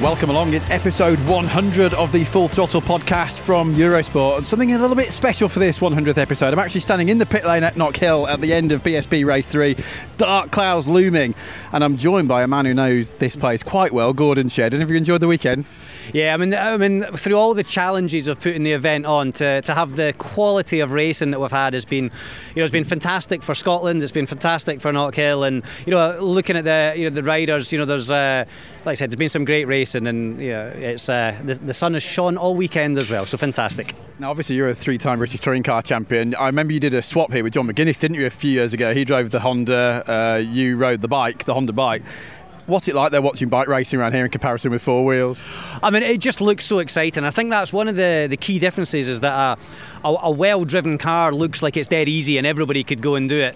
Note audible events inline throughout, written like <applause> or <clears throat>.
Welcome along. It's episode 100 of the Full Throttle podcast from Eurosport. And something a little bit special for this 100th episode. I'm actually standing in the pit lane at Knock Hill at the end of BSB Race 3. Dark clouds looming. And I'm joined by a man who knows this place quite well, Gordon Shedden. Have you enjoyed the weekend? Yeah, I mean, I mean, through all the challenges of putting the event on, to, to have the quality of racing that we've had has been, you know, it's been fantastic for Scotland. It's been fantastic for Knock Hill, and you know, looking at the, you know, the riders, you know, there's, uh, like I said, there's been some great racing, and know, it's uh, the, the sun has shone all weekend as well, so fantastic. Now, obviously, you're a three time British Touring Car champion. I remember you did a swap here with John McGuinness, didn't you, a few years ago? He drove the Honda, uh, you rode the bike, the Honda bike. What's it like there watching bike racing around here in comparison with four wheels? I mean, it just looks so exciting. I think that's one of the, the key differences is that a, a, a well driven car looks like it's dead easy and everybody could go and do it.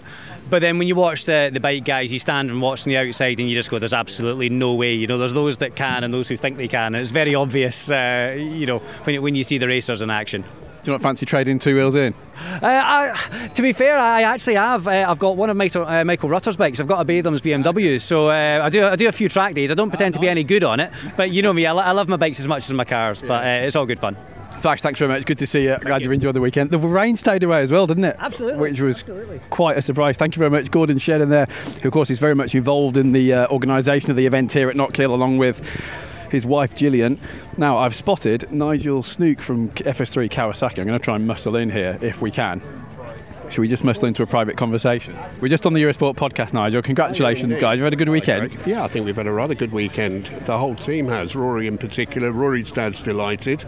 But then when you watch the, the bike guys, you stand and watch from the outside and you just go, there's absolutely no way. You know, there's those that can and those who think they can. And it's very obvious, uh, you know, when, you- when you see the racers in action. Do you not fancy trading two wheels in? Uh, I, to be fair, I actually have. Uh, I've got one of Michael, uh, Michael Rutter's bikes. I've got a Bathams BMW. So uh, I do I do a few track days. I don't pretend to be any good on it, but you know me. I, I love my bikes as much as my cars. But uh, it's all good fun. Flash, thanks very much. Good to see you. Glad you enjoyed the weekend. The rain stayed away as well, didn't it? Absolutely, Which was absolutely. quite a surprise. Thank you very much, Gordon Shedden there, who of course is very much involved in the uh, organisation of the event here at Knockhill, along with his wife Gillian. Now, I've spotted Nigel Snook from FS3 Kawasaki. I'm going to try and muscle in here if we can. Should we just muscle into a private conversation? We're just on the Eurosport podcast, Nigel. Congratulations, guys. You've had a good weekend. Yeah, I think we've had a rather good weekend. The whole team has, Rory in particular. Rory's dad's delighted,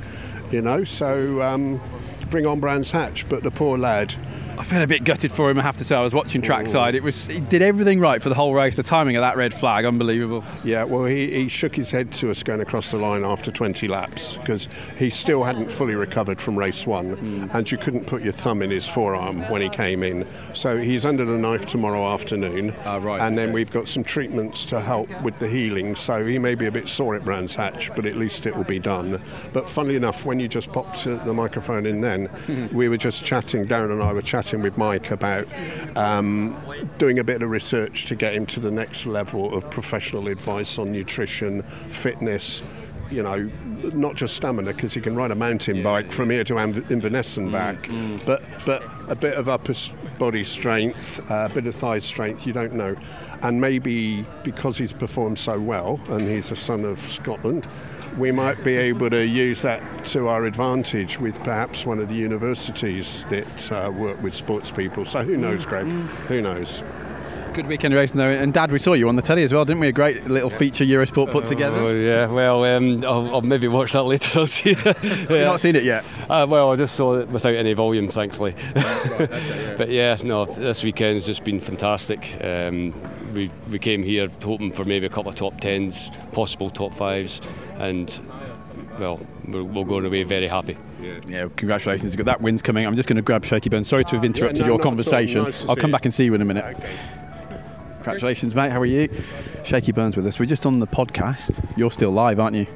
you know, so um, bring on Brands Hatch, but the poor lad. I feel a bit gutted for him, I have to say. I was watching trackside. It was he did everything right for the whole race. The timing of that red flag, unbelievable. Yeah, well, he, he shook his head to us going across the line after 20 laps because he still hadn't fully recovered from race one, and you couldn't put your thumb in his forearm when he came in. So he's under the knife tomorrow afternoon, Ah, right, and then okay. we've got some treatments to help with the healing. So he may be a bit sore at Brands Hatch, but at least it will be done. But funnily enough, when you just popped uh, the microphone in then, <laughs> we were just chatting, Darren and I were chatting with Mike about um, doing a bit of research to get him to the next level of professional advice on nutrition, fitness, you know, not just stamina because he can ride a mountain bike from here to Inverness and back, but but a bit of upper body strength, uh, a bit of thigh strength. You don't know, and maybe because he's performed so well and he's a son of Scotland. We might be able to use that to our advantage with perhaps one of the universities that uh, work with sports people. So who knows, Greg? Who knows? Good weekend racing there. And Dad, we saw you on the telly as well, didn't we? A great little feature Eurosport put together. Oh yeah, well, um, I'll, I'll maybe watch that later. I'll see. You've not seen it yet. Uh, well, I just saw it without any volume, thankfully. <laughs> but yeah, no, this weekend's just been fantastic. Um, we we came here hoping for maybe a couple of top tens, possible top fives, and well, we're, we're going away very happy. Yeah, congratulations. You've got that win's coming. I'm just going to grab Shakey Byrne. Sorry to have ah, interrupted no, your not at all. conversation. Nice I'll come you. back and see you in a minute. Congratulations, mate. How are you? Shakey Byrne's with us. We're just on the podcast. You're still live, aren't you?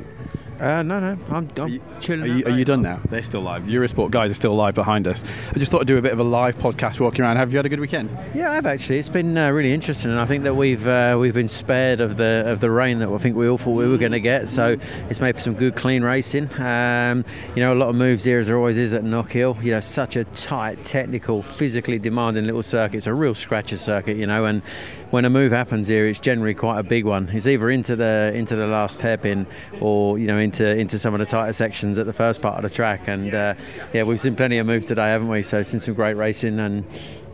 Uh, no, no, I'm, I'm Are you, chilling. are you, are you done now? They're still live. The Eurosport guys are still live behind us. I just thought I'd do a bit of a live podcast walking around. Have you had a good weekend? Yeah, I have actually. It's been uh, really interesting, and I think that we've uh, we've been spared of the of the rain that I think we all thought we were going to get. So it's made for some good, clean racing. Um, you know, a lot of moves here, as there always is at Knockhill. You know, such a tight, technical, physically demanding little circuit. It's a real scratcher circuit, you know, and when a move happens here, it's generally quite a big one. It's either into the into the last hairpin, or you know, into into some of the tighter sections at the first part of the track. And uh, yeah, we've seen plenty of moves today, haven't we? So seen some great racing and.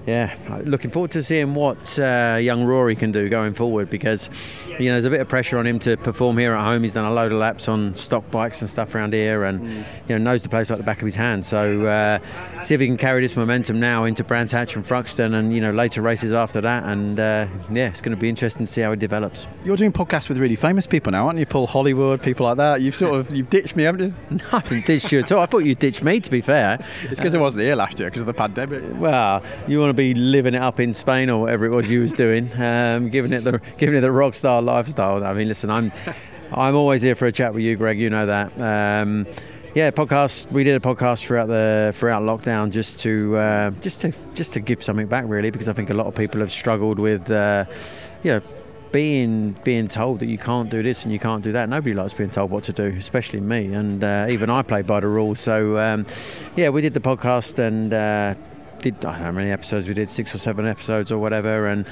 Yeah, looking forward to seeing what uh, young Rory can do going forward because you know there's a bit of pressure on him to perform here at home. He's done a load of laps on stock bikes and stuff around here, and you know knows the place like the back of his hand. So uh, see if he can carry this momentum now into Brands Hatch and Thruxton, and you know later races after that. And uh, yeah, it's going to be interesting to see how it develops. You're doing podcasts with really famous people now, aren't you? Paul Hollywood, people like that. You've sort of you've ditched me, haven't you? <laughs> No, I haven't ditched you at all. I thought you ditched me. To be fair, It's because I wasn't here last year because of the pandemic. Well, you want to be living it up in Spain or whatever it was you was doing, <laughs> um, giving it the giving it the rock star lifestyle. I mean, listen, I'm I'm always here for a chat with you, Greg. You know that. Um, yeah, podcast. We did a podcast throughout the throughout lockdown just to uh, just to just to give something back, really, because I think a lot of people have struggled with, uh, you know. Being being told that you can't do this and you can't do that. Nobody likes being told what to do, especially me. And uh, even I play by the rules. So um, yeah, we did the podcast and uh, did I don't know how many episodes we did, six or seven episodes or whatever, and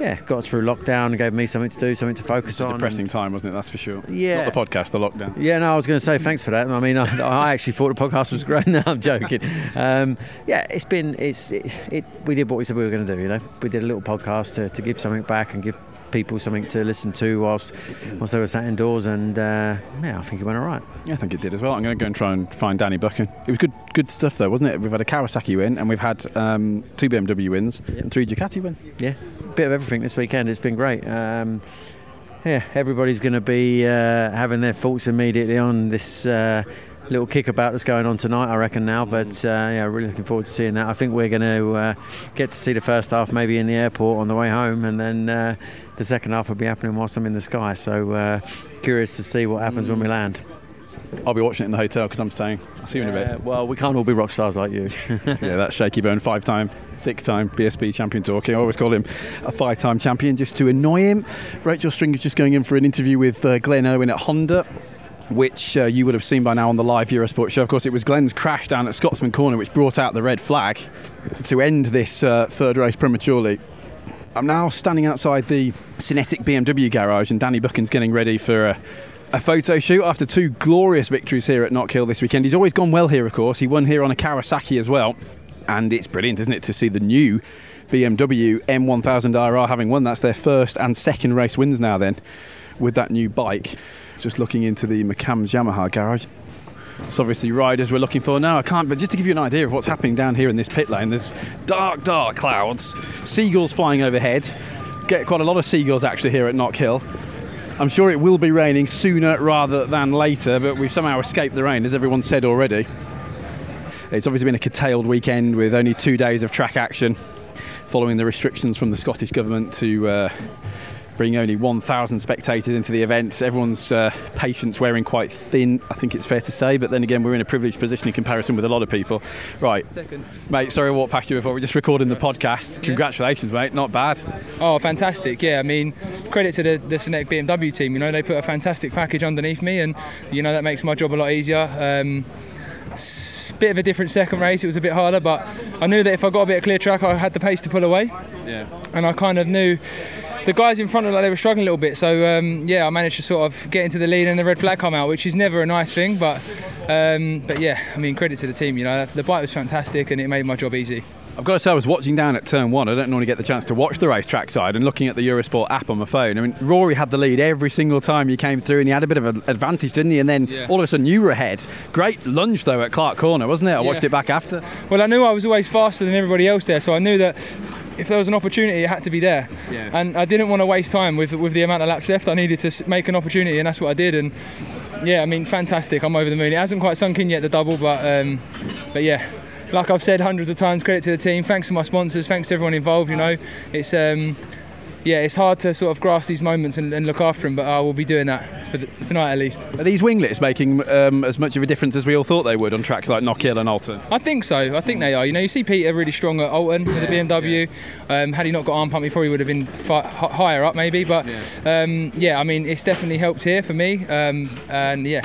yeah, got through lockdown and gave me something to do, something to focus on. depressing time, wasn't it? That's for sure. Yeah. Not the podcast, the lockdown. Yeah, no, I was going to say thanks for that. I mean, I, I actually thought the podcast was great. <laughs> No, I'm joking. Um, yeah, it's been it's it, it. We did what we said we were going to do. You know, we did a little podcast to, to give something back and give people something to listen to whilst whilst they were sat indoors. And uh, yeah, I think it went all right. Yeah, I think it did as well. I'm going to go and try and find Danny Buchan. It was good, good stuff though, wasn't it? We've had a Kawasaki win and we've had um, two BMW wins and three Ducati wins. Yeah, A bit of everything this weekend. It's been great. Um, yeah, everybody's going to be uh, having their thoughts immediately on this uh, little kickabout that's going on tonight, I reckon now. But uh, yeah, really looking forward to seeing that. I think we're going to uh, get to see the first half maybe in the airport on the way home, and then uh, the second half will be happening whilst I'm in the sky. So uh, curious to see what happens when we land. I'll be watching it in the hotel because I'm staying. I'll see you in a bit. Uh, well, we can't all be rock stars like you. <laughs> yeah, that's Shakey Byrne, five time, six time BSB champion talking. I always call him a five time champion just to annoy him. Rachel String is just going in for an interview with uh, Glenn Irwin at Honda. Which uh, you would have seen by now on the live Eurosport show. Of course, it was Glenn's crash down at Scotsman Corner which brought out the red flag to end this uh, third race prematurely. I'm now standing outside the Synetiq BMW garage, and Danny Buchan's getting ready for a, a photo shoot after two glorious victories here at Knockhill this weekend. He's always gone well here, of course. He won here on a Kawasaki as well, and it's brilliant, isn't it, to see the new BMW M1000RR having won. That's their first and second race wins now, then, with that new bike. Just looking into the McAMS Yamaha garage. It's obviously riders we're looking for now. I can't, but just to give you an idea of what's happening down here in this pit lane, there's dark, dark clouds, seagulls flying overhead. Get quite a lot of seagulls actually here at Knockhill. I'm sure it will be raining sooner rather than later, but we've somehow escaped the rain, as everyone said already. It's obviously been a curtailed weekend with only two days of track action, following the restrictions from the Scottish Government to uh, bring only 1,000 spectators into the event. Everyone's uh, patience wearing quite thin, I think it's fair to say, but then again, we're in a privileged position in comparison with a lot of people. Right, mate, sorry I walked past you before, we're just recording the podcast. Congratulations, mate, not bad. Oh, fantastic! Yeah, I mean, credit to the, the Synetiq BMW team. You know, they put a fantastic package underneath me, and you know that makes my job a lot easier. Um, bit of a different second race. It was a bit harder, but I knew that if I got a bit of clear track, I had the pace to pull away, Yeah. and I kind of knew. The guys in front of like they were struggling a little bit, so um, yeah, I managed to sort of get into the lead and the red flag come out, which is never a nice thing. But um, but yeah, I mean credit to the team. You know, the bike was fantastic and it made my job easy. I've got to say, I was watching down at turn one. I don't normally get the chance to watch the racetrack side and looking at the Eurosport app on my phone. I mean, Rory had the lead every single time he came through and he had a bit of an advantage, didn't he? And then Yeah. all of a sudden you were ahead. Great lunge, though, at Clark Corner, wasn't it? I watched it back after. Well, I knew I was always faster than everybody else there, so I knew that if there was an opportunity, it had to be there. Yeah. And I didn't want to waste time with with the amount of laps left. I needed to make an opportunity, and that's what I did. And yeah, I mean, fantastic. I'm over the moon. It hasn't quite sunk in yet, the double, but um, but yeah. Like I've said hundreds of times, credit to the team. Thanks to my sponsors. Thanks to everyone involved. You know, it's um, yeah, it's hard to sort of grasp these moments and, and look after them, but I will be doing that for, the, for tonight at least. Are these winglets making um, as much of a difference as we all thought they would on tracks like Knockhill and Oulton? I think so. I think they are. You know, you see Peter really strong at Oulton with the BMW. Um, had he not got arm pump, he probably would have been fi- higher up maybe. But um, yeah, I mean, it's definitely helped here for me. Um, and yeah,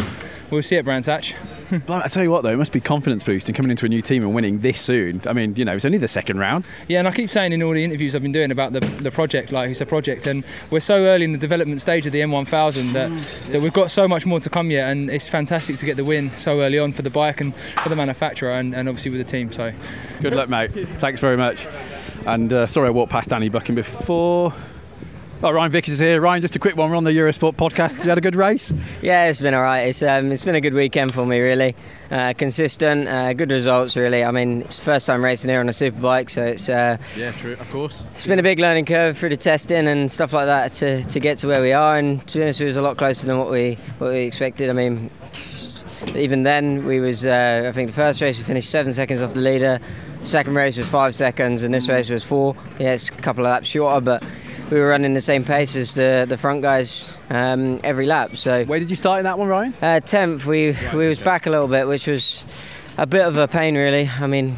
we'll see at Brands Hatch. <laughs> I tell you what, though, it must be confidence boosting coming into a new team and winning this soon. I mean, you know, it's only the second round. Yeah, and I keep saying in all the interviews I've been doing about the, the project, like it's a project, and we're so early in the development stage of the M1000 that, that we've got so much more to come yet, and it's fantastic to get the win so early on for the bike and for the manufacturer, and, and obviously with the team. So, Good luck, mate. Thanks very much. And uh, sorry I walked past Danny Buchan before. Oh, Ryan Vickers is here. Ryan, just a quick one. We're on the Eurosport podcast. You had a good race? Yeah, it's been all right. It's um, it's been a good weekend for me, really. Uh, consistent, uh, good results, really. I mean, it's first time racing here on a superbike, so it's uh, Yeah, true, of course. it's been a big learning curve through the testing and stuff like that to, to get to where we are. And to be honest, it was a lot closer than what we what we expected. I mean, even then, we was uh, I think the first race we finished seven seconds off the leader. Second race was five seconds, and this race was four. Yeah, it's a couple of laps shorter, but we were running the same pace as the the front guys um, every lap. So where did you start in that one, Ryan? Uh, tenth. We we was back a little bit, which was a bit of a pain, really. I mean,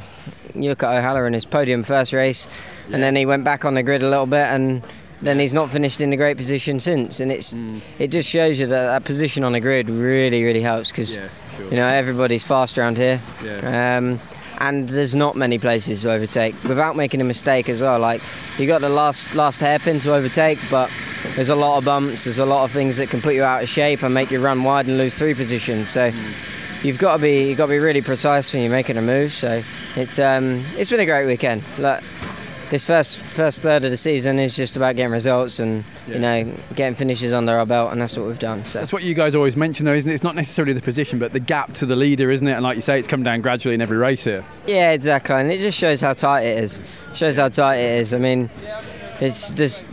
you look at O'Halloran, his podium first race, and then he went back on the grid a little bit, and then he's not finished in a great position since. And it's it just shows you that that position on the grid really really helps because you know everybody's fast around here. Um, and there's not many places to overtake without making a mistake as well. Like you got the last last hairpin to overtake, but there's a lot of bumps. There's a lot of things that can put you out of shape and make you run wide and lose three positions. So you've got to be you've got to be really precise when you're making a move. So it's um, it's been a great weekend. Look, this first first third of the season is just about getting results and you know getting finishes under our belt, and that's what we've done. So. That's what you guys always mention, though, isn't it? It's not necessarily the position, but the gap to the leader, isn't it? And like you say, it's come down gradually in every race here. Yeah, exactly, and it just shows how tight it is. Shows how tight it is. I mean, it's this.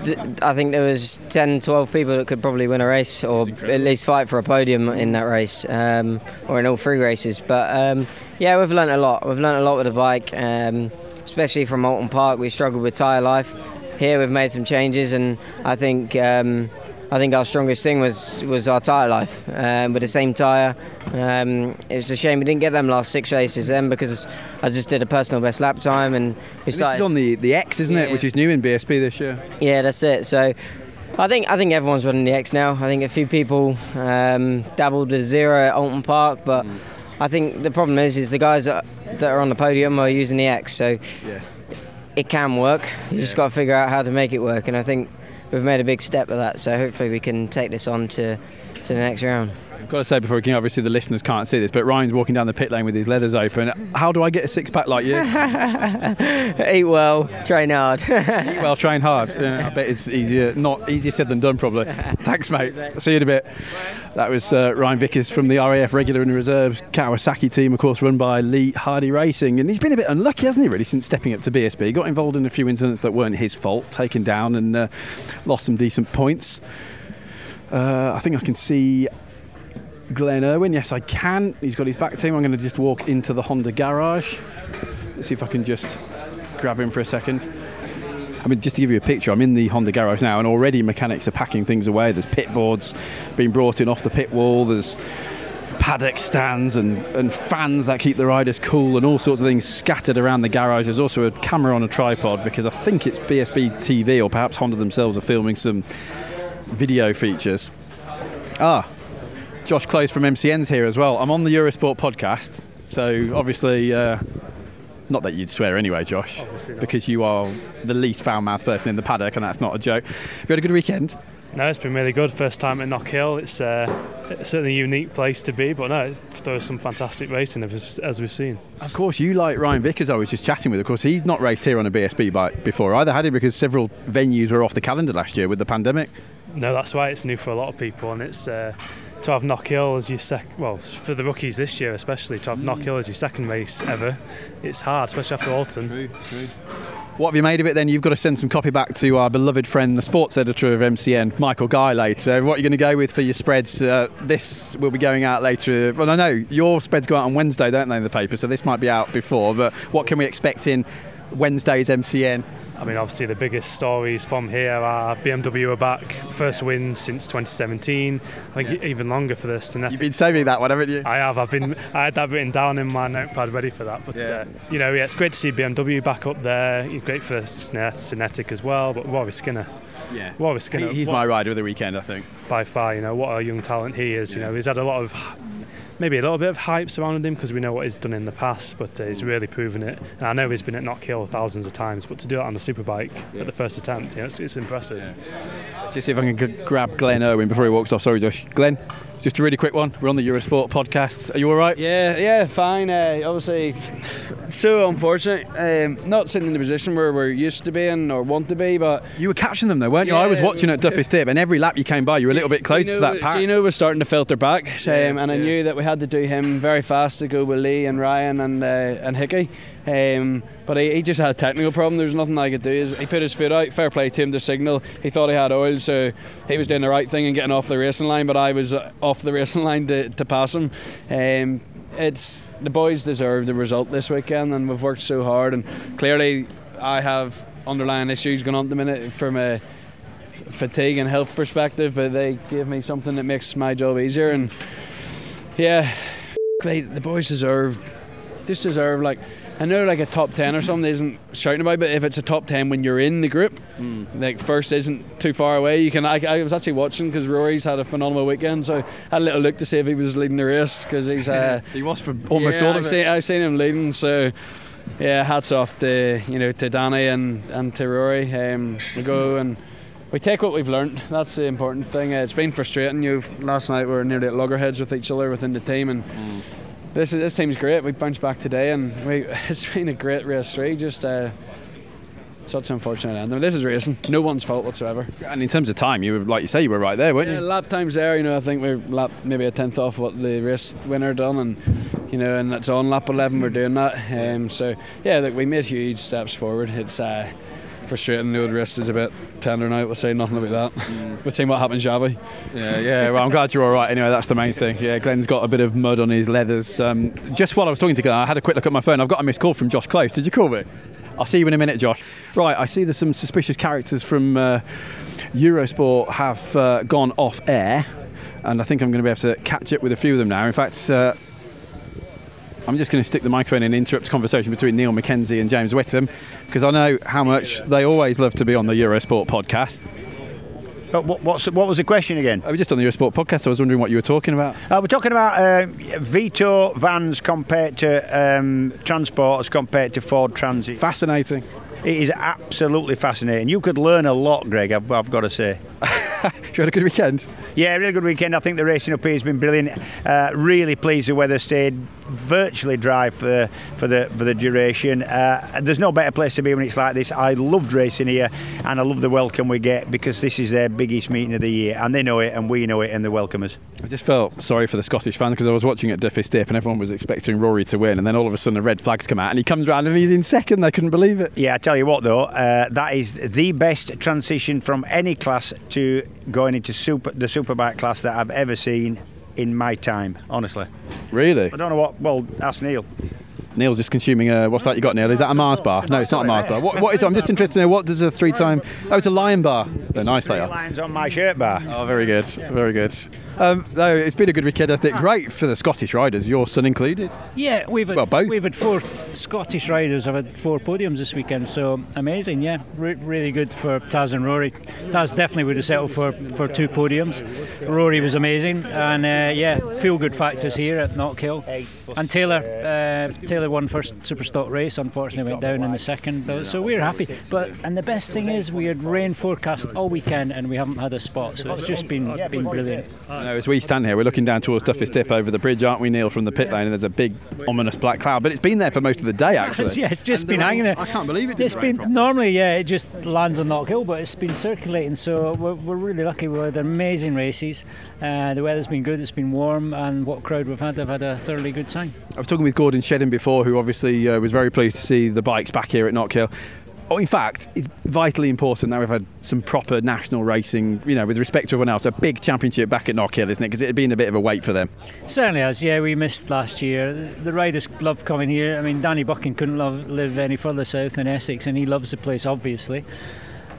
I think there was 10, 12 people that could probably win a race, or at least fight for a podium in that race, um, or in all three races. But um, yeah, we've learnt a lot. We've learnt a lot with the bike, um, especially from Oulton Park. We struggled with tyre life. Here we've made some changes, and I think. Um, I think our strongest thing was was our tyre life um, with the same tyre. Um, it was a shame we didn't get them last six races then because I just did a personal best lap time and we started. This is on the, the X, isn't it? Which is new in BSB this year. Yeah, that's it. So I think I think everyone's running the X now. I think a few people um, dabbled with zero at Oulton Park, but I think the problem is is the guys that, that are on the podium are using the X. So Yes. it can work. You just got to figure out how to make it work, and I think we've made a big step of that. So hopefully we can take this on to to the next round. I've got to say before we can, obviously the listeners can't see this, but Ryan's walking down the pit lane with his leathers open. How do I get a six pack like you? <laughs> Eat well, train hard. <laughs> Eat well, train hard. <laughs> Yeah, I bet it's easier, not easier said than done, probably. Thanks, mate. See you in a bit. That was uh, Ryan Vickers from the RAF Regular and Reserves Kawasaki team, of course, run by Lee Hardy Racing. And he's been a bit unlucky, hasn't he, really, since stepping up to BSB? He got involved in a few incidents that weren't his fault, taken down and uh, lost some decent points. Uh, I think I can see Glenn Irwin. Yes, I can. He's got his back team. I'm going to just walk into the Honda garage. Let's see if I can just grab him for a second. I mean, just to give you a picture, I'm in the Honda garage now, and already mechanics are packing things away. There's pit boards being brought in off the pit wall. There's paddock stands and, and fans that keep the riders cool, and all sorts of things scattered around the garage. There's also a camera on a tripod because I think it's BSB TV, or perhaps Honda themselves are filming some video features. Ah, Josh Close from MCN's here as well. I'm on the Eurosport podcast, so obviously, uh, not that you'd swear anyway, Josh, because you are the least foul mouthed person in the paddock, and that's not a joke. Have you had a good weekend? No, it's been really good. First time at Knockhill. It's, uh, it's certainly a unique place to be, but no, there was some fantastic racing as, as we've seen. Of course, you like Ryan Vickers. I was just chatting with. Of course, he's not raced here on a BSB bike before either, had he? Because several venues were off the calendar last year with the pandemic. No, that's why it's new for a lot of people, and it's uh, to have Knockhill as your second, Well, for the rookies this year, especially to have Knockhill as your second race ever, it's hard, especially after Oulton. What have you made of it then? You've got to send some copy back to our beloved friend, the sports editor of MCN, Michael Guy, later. What are you going to go with for your spreads? Uh, this will be going out later. Well, I know your spreads go out on Wednesday, don't they, in the paper? So this might be out before. But what can we expect in Wednesday's MCN. I mean, obviously the biggest stories from here are BMW are back, first win since 2017. I think even longer for the Synetiq. You've been saving that one, haven't you? I have. I've been. I had that written down in my notepad, ready for that. But Yeah. uh, you know, yeah, it's great to see BMW back up there. Great for Syne- Synetiq as well. But Rory Skinner, Yeah. Rory Skinner, He- he's what- my rider of the weekend, I think. by far. You know what a young talent he is. You know he's had a lot of maybe a little bit of hype surrounding him because we know what he's done in the past, but uh, he's really proven it. And I know he's been at Knock Hill thousands of times, but to do it on the superbike at the first attempt, you know, it's, it's impressive. Let's just see if I can g- grab Glenn Irwin before he walks off. Sorry, Josh. Glenn, just a really quick one. We're on the Eurosport podcast. Are you all right? Yeah, yeah, fine. Uh, obviously, so unfortunate. Um, not sitting in the position where we're used to being or want to be, but You were catching them though, weren't you? I was watching at Duffus Dip, and every lap you came by, you were a little bit close to Gino, that pack. Gino was starting to filter back, um, and I yeah. knew that we had to do him very fast to go with Lee and Ryan and uh, and Hickey. Um, but he, he just had a technical problem. There was nothing I could do. He put his foot out. Fair play to him to signal. He thought he had oil, so he was doing the right thing and getting off the racing line. But I was uh, off the <laughs> racing line to, to pass him. Um, it's the boys deserve the result this weekend, and we've worked so hard. And clearly, I have underlying issues going on at the minute from a fatigue and health perspective, but they gave me something that makes my job easier. And yeah, they, the boys deserve, just deserve like. I know like a top ten or something isn't shouting about, but if it's a top ten when you're in the group, like first isn't too far away. You can. I, I was actually watching because Rory's had a phenomenal weekend, so I had a little look to see if he was leading the race because he's. Uh, <laughs> he was for almost yeah, all of I've it. Seen, I've seen him leading, so yeah, hats off to you know to Danny and and to Rory. Um, we go and we take what we've learned. That's the important thing. Uh, it's been frustrating. You last night we were nearly at loggerheads with each other within the team, and this this team's great. We bounced back today, and we <laughs> it's been a great race three. Just. Uh, such unfortunate ending. This is racing. No one's fault whatsoever. And in terms of time, you were like you say, you were right there, weren't Yeah, you? lap times there. You know, I think we're lap maybe a tenth off what the race winner done, and you know, and it's on lap eleven. We're doing that. Um, so yeah, look, we made huge steps forward. It's uh, frustrating. The old wrist is a bit tender now. We'll say nothing about that. We'll see what happens, Javi. Yeah, yeah. Well, I'm glad you're all right. Anyway, that's the main thing. Yeah, Glenn's got a bit of mud on his leathers. Um, just while I was talking to Glenn, I had a quick look at my phone. I've got a missed call from Josh Close. Did you call me? I'll see you in a minute, Josh. Right, I see there's some suspicious characters from uh, Eurosport have uh, gone off air, and I think I'm going to be able to catch up with a few of them now. In fact, uh, I'm just going to stick the microphone in and interrupt conversation between Niall Mackenzie and James Whittam because I know how much they always love to be on the Eurosport podcast. But what, what's, what was the question again? I was just on the Eurosport podcast. I was wondering what you were talking about. Uh, we're talking about uh, Vito vans compared to um, transporters compared to Ford Transit. Fascinating. It is absolutely fascinating. You could learn a lot, Greg. I've, I've got to say. <laughs> you had a good weekend. Yeah, really good weekend. I think the racing up here has been brilliant. Uh, really pleased the weather stayed virtually dry for the for the for the duration. Uh, there's no better place to be when it's like this. I loved racing here, and I love the welcome we get because this is their biggest meeting of the year, and they know it, and we know it, and they welcome us. I just felt sorry for the Scottish fan because I was watching at Duffus Dip and everyone was expecting Rory to win, and then all of a sudden the red flags come out and he comes round and he's in second. They couldn't believe it. Yeah, I tell you what though, uh, that is the best transition from any class to going into super the superbike class that I've ever seen in my time. Honestly, Really? I don't know what. Well, ask Niall. Niall's just consuming a what's that you got, Niall? Is that a Mars bar? No, it's not a Mars bar. What, what is? it? I'm just interested to know what does a three-time? Oh, it's a Lion bar. They're nice. They are. Lines on my shirt bar. Oh, very good, very good. Um, no, it's been a good weekend. I think great for the Scottish riders, your son included. Yeah, we've had, Well, both. we've had four Scottish riders have had four podiums this weekend, so amazing. Yeah, Re- really good for Taz and Rory. Taz definitely would have settled for, for two podiums. Rory was amazing, and uh, yeah, feel good factors here at Knockhill. And Taylor, uh, Taylor won first super stock race. Unfortunately, went down in the second, but, so we're happy. But and the best thing is we had rain forecast all weekend, and we haven't had a spot, so it's just been been brilliant. No, as we stand here, we're looking down towards Duffus Dip over the bridge, aren't we, Niall, from the pit lane? And there's a big, ominous black cloud, but it's been there for most of the day, <laughs> actually. yeah, it's just been hanging there. I can't believe it. It's been normally, yeah, it just lands on Knock Hill, but it's been circulating. So we're, we're really lucky. We had amazing races. Uh, the weather's been good. It's been warm, and what crowd we've had, I've had a thoroughly good time. I was talking with Gordon Shedden before, who obviously uh, was very pleased to see the bikes back here at Knockhill. Oh, in fact, it's vitally important that we've had some proper national racing, you know, with respect to everyone else. A big championship back at Knockhill, isn't it? Because it had been a bit of a wait for them. Certainly has, yeah. We missed last year. The riders love coming here. I mean, Danny Buchan couldn't love, live any further south than Essex, and he loves the place, obviously.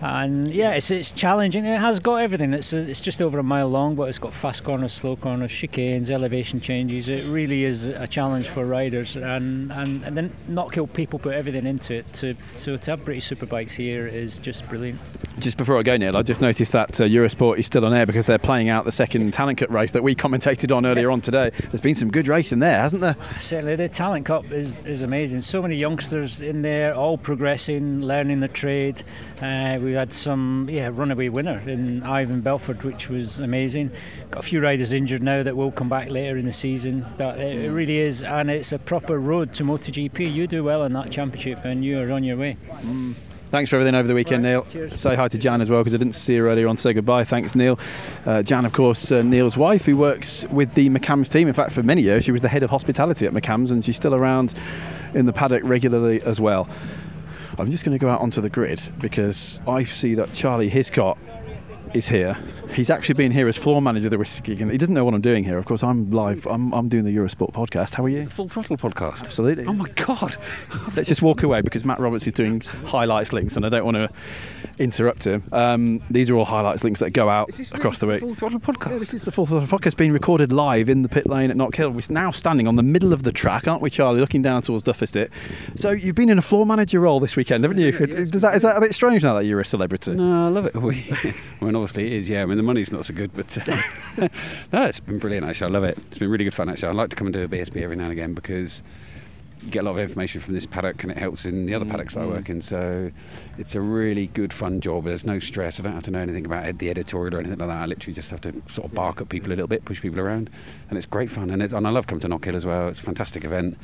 And yeah, it's, it's challenging. It has got everything. It's it's just over a mile long, but it's got fast corners, slow corners, chicanes, elevation changes. It really is a challenge for riders, and and, and then Knockhill people put everything into it. To so to have British superbikes here is just brilliant. Just before I go, Niall, I just noticed that uh, Eurosport is still on air because they're playing out the second Talent Cup race that we commentated on earlier on today. There's been some good racing there, hasn't there? Certainly, the Talent Cup is, is amazing. So many youngsters in there, all progressing, learning the trade. Uh, we had some, yeah, runaway winner in Ivan Belford, which was amazing. Got a few riders injured now that will come back later in the season, but it, it really is, and it's a proper road to MotoGP. You do well in that championship, and you are on your way. Mm. Thanks for everything over the weekend, Niall. cheers. Say hi to Jan as well because I didn't see her earlier on. Say goodbye. Thanks, Niall. Uh, Jan, of course, uh, Niall's wife, who works with the McAMS team. In fact, for many years, she was the head of hospitality at McAMS, and she's still around in the paddock regularly as well. I'm just going to go out onto the grid because I see that Charlie Hiscott is here. He's actually been here as floor manager of the Whiskey Gig, and he doesn't know what I'm doing here. Of course, I'm live. I'm, I'm doing the Eurosport podcast. How are you? Full Throttle podcast. Absolutely. Oh my god! Let's just walk away because Matt Roberts is doing highlights links, and I don't want to interrupt him. Um, these are all highlights links that go out across the week. Full Throttle podcast. Yeah, this is the Full Throttle podcast being recorded live in the pit lane at Knockhill. We're now standing on the middle of the track, aren't we, Charlie? Looking down towards Duffus Dip. So you've been in a floor manager role this weekend, haven't you? Does that, is that a bit strange now that you're a celebrity? No, I love it. <laughs> We, I mean, obviously it is. Yeah, I mean the money's not so good, but uh, <laughs> no, it's been brilliant. Actually, I love it. It's been really good fun. Actually, I like to come and do a BSB every now and again because you get a lot of information from this paddock and it helps in the other paddocks that I work in. So it's a really good, fun job. There's no stress. I don't have to know anything about the editorial or anything like that. I literally just have to sort of bark at people a little bit, push people around, and it's great fun. And, it's, and I love coming to Knockhill as well. It's a fantastic event.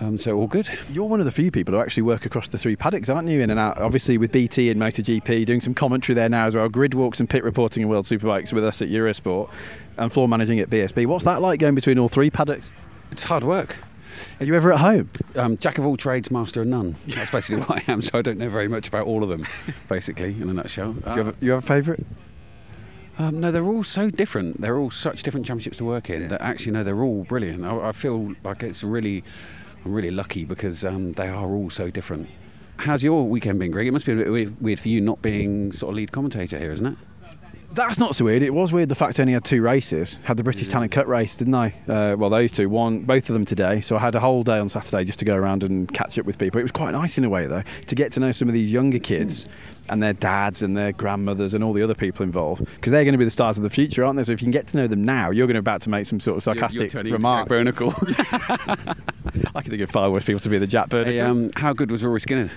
Um, so all good. You're one of the few people who actually work across the three paddocks, aren't you? In and out, obviously with BT and MotoGP, doing some commentary there now as well. Grid walks and pit reporting in World Superbikes with us at Eurosport, and floor managing at BSB. What's that like going between all three paddocks? It's hard work. Are you ever at home? Um, jack of all trades, master of none. That's basically <laughs> what I am. So I don't know very much about all of them, basically, in a nutshell. Do you have a, you have a favourite? Um, no, they're all so different. They're all such different championships to work in that actually, no, they're all brilliant. I, I feel like it's really, I'm really lucky because um, they are all so different. How's your weekend been, Greg? It must be a bit weird, weird for you not being sort of lead commentator here, isn't it? That's not so weird. It was weird the fact I only had two races. Had the British Talent Cup race, didn't I? Uh, well, those two. One, both of them today. So I had a whole day on Saturday just to go around and catch up with people. It was quite nice in a way, though, to get to know some of these younger kids and their dads and their grandmothers and all the other people involved because they're going to be the stars of the future, aren't they? So if you can get to know them now, you're going to about to make some sort of sarcastic turning into remark. Jack. <laughs> I can think of far worse people to be the Jack Burner. Hey, um, how good was Rory Skinner?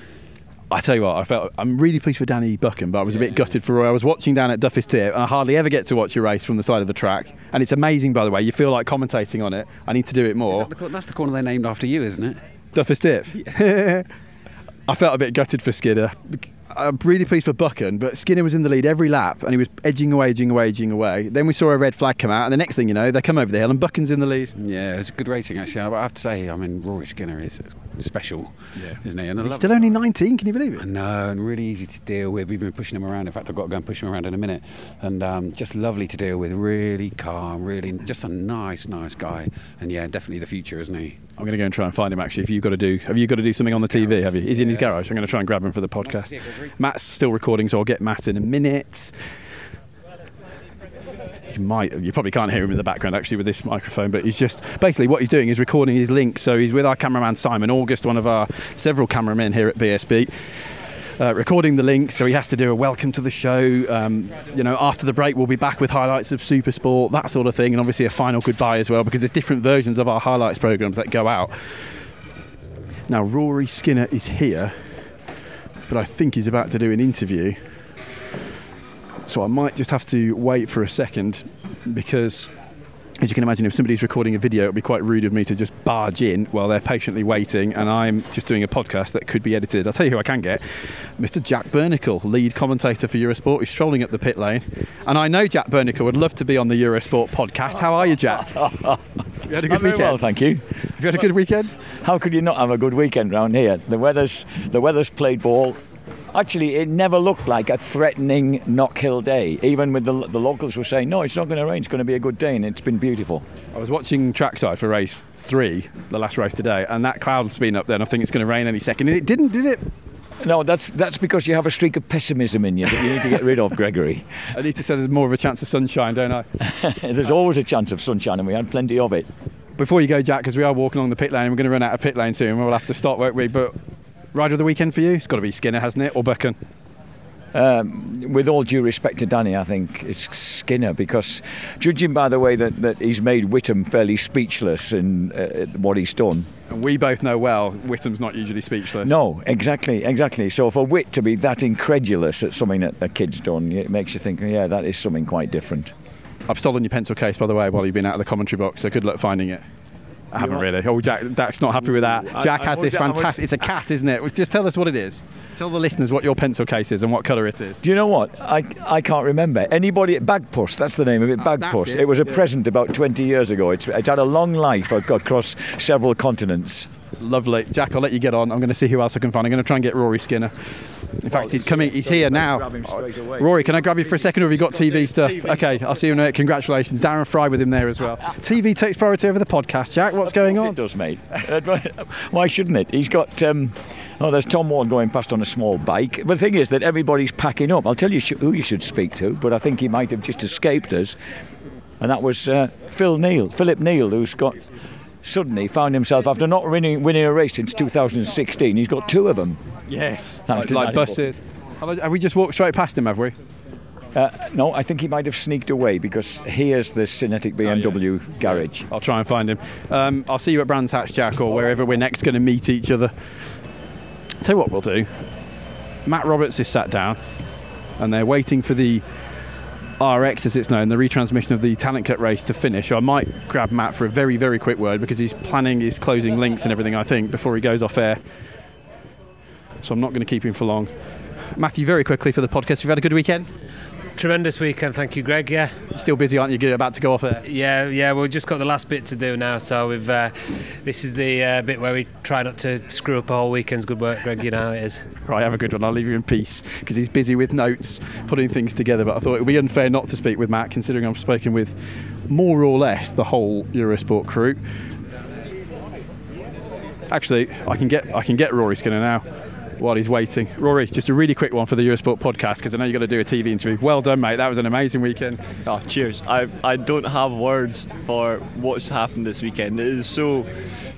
I tell you what, I felt I'm really pleased for Danny Buchan, but I was a bit gutted for Roy. I was watching down at Duffus Dip, and I hardly ever get to watch a race from the side of the track. And it's amazing, by the way. You feel like commentating on it. I need to do it more. That the that's the corner they named after you, isn't it? Duffus Dip. <laughs> <laughs> I felt a bit gutted for Skinner. I'm really pleased for Buchan, but Skinner was in the lead every lap and he was edging away, edging away, edging away. Then we saw a red flag come out, and the next thing you know, they come over the hill and Buchan's in the lead. Yeah, it's a good rating actually. I have to say, I mean, Rory Skinner is special, isn't he? And I He's still only 19, can you believe it? I know, and really easy to deal with. We've been pushing him around. In fact, I've got to go and push him around in a minute. And um, just lovely to deal with. Really calm, really just a nice, nice guy. And yeah, definitely the future, isn't he? I'm going to go and try and find him. Actually, if you've got to do, have you got to do something on the TV? Have you? He's in his garage. I'm going to try and grab him for the podcast. Matt's still recording, so I'll get Matt in a minute. You might, you probably can't hear him in the background actually with this microphone, but he's just basically what he's doing is recording his link. So he's with our cameraman Simon August, one of our several cameramen here at BSB. Uh, recording the link, so he has to do a welcome to the show. Um, you know, after the break, we'll be back with highlights of Super Sport, that sort of thing, and obviously a final goodbye as well, because there's different versions of our highlights programs that go out. Now, Rory Skinner is here, but I think he's about to do an interview. So I might just have to wait for a second because, as you can imagine, if somebody's recording a video, it would be quite rude of me to just barge in while they're patiently waiting and I'm just doing a podcast that could be edited. I'll tell you who I can get Mr. Jack Burnicle, lead commentator for Eurosport. He's strolling up the pit lane. And I know Jack Burnicle would love to be on the Eurosport podcast. How are you, Jack? <laughs> you had a good I'm weekend? well, thank you. Have you had a good weekend? How could you not have a good weekend round here? The weather's the weather's played ball. Actually, it never looked like a threatening knock Knockhill day. Even with the, the locals were saying, no, it's not going to rain, it's going to be a good day, and it's been beautiful. I was watching trackside for race three, the last race today, and that cloud's been up there, and I think it's going to rain any second. And it didn't, did it? No, that's that's because you have a streak of pessimism in you that you need to get rid of, <laughs> Gregory. I need to say there's more of a chance of sunshine, don't I? <laughs> there's always a chance of sunshine, and we had plenty of it. Before you go, Jack, because we are walking along the pit lane, we're going to run out of pit lane soon. We'll have to stop, won't we? But rider of the weekend for you? It's got to be Skinner, hasn't it, or Buchan? Um, with all due respect to Danny, I think it's Skinner because, judging by the way that, that he's made Whittam fairly speechless in uh, what he's done. And we both know well, Whittam's not usually speechless. No, exactly, exactly. So for Whit to be that incredulous at something that a kid's done, it makes you think, yeah, that is something quite different. I've stolen your pencil case, by the way, while you've been out of the commentary box, so good luck finding it. I haven't really. Oh, Jack, Jack's not happy with that. Jack I- I has this I was- fantastic. It's a cat, isn't it? Just tell us what it is. Tell the listeners what your pencil case is and what colour it is. Do you know what? I, I can't remember. Anybody at Bagpuss, that's the name of it, ah, Bagpuss. it, It, was a yeah. present about 20 years ago. It's, it's had a long life across several continents. Lovely. Jack, I'll let you get on. I'm going to see who else I can find. I'm going to try and get Rory Skinner. In fact, he's coming. He's here now. Rory, can I grab you for a second, or have you got TV stuff? Okay, I'll see you in a minute. Congratulations, Darren Fry with him there as well. TV takes priority over the podcast. Jack, what's going on? It does, mate. Uh, Why shouldn't it? He's got. Um, oh, there's Tom Ward going past on a small bike. But the thing is that everybody's packing up. I'll tell you sh- who you should speak to, but I think he might have just escaped us. And that was uh, Phil Neal, Philip Neal, who's got suddenly found himself after not winning, winning a race since 2016. He's got two of them. Yes. Thanks Like, to like buses. Have, we just walked straight past him, have we? Uh, no, I think he might have sneaked away because here's the Synetiq BMW garage. I'll try and find him. Um, I'll see you at Brands Hatch, Jack, or wherever we're next going to meet each other. Tell you what we'll do. Matt Roberts is sat down, and they're waiting for the RX, as it's known, the retransmission of the Talent Cup race to finish. I might grab Matt for a very, very quick word because he's planning his closing links and everything, I think, before he goes off air. So I'm not going to keep him for long. Matthew, very quickly for the podcast, you've had a good weekend? Tremendous weekend, thank you, Greg. Yeah, still busy, aren't you? About to go off air. yeah, yeah. We've just got the last bit to do now, so we've. Uh, this is the uh, bit where we try not to screw up a whole weekend's good work, Greg. You know how it is. Right, have a good one. I'll leave you in peace because he's busy with notes, putting things together. But I thought it would be unfair not to speak with Matt, considering I've spoken with more or less the whole Eurosport crew. Actually, I can get I can get Rory Skinner now while he's waiting. Rory, just a really quick one for the Eurosport podcast because I know you've got to do a TV interview. Well done, mate. That was an amazing weekend. Oh, cheers. I, I don't have words for what's happened this weekend. It is so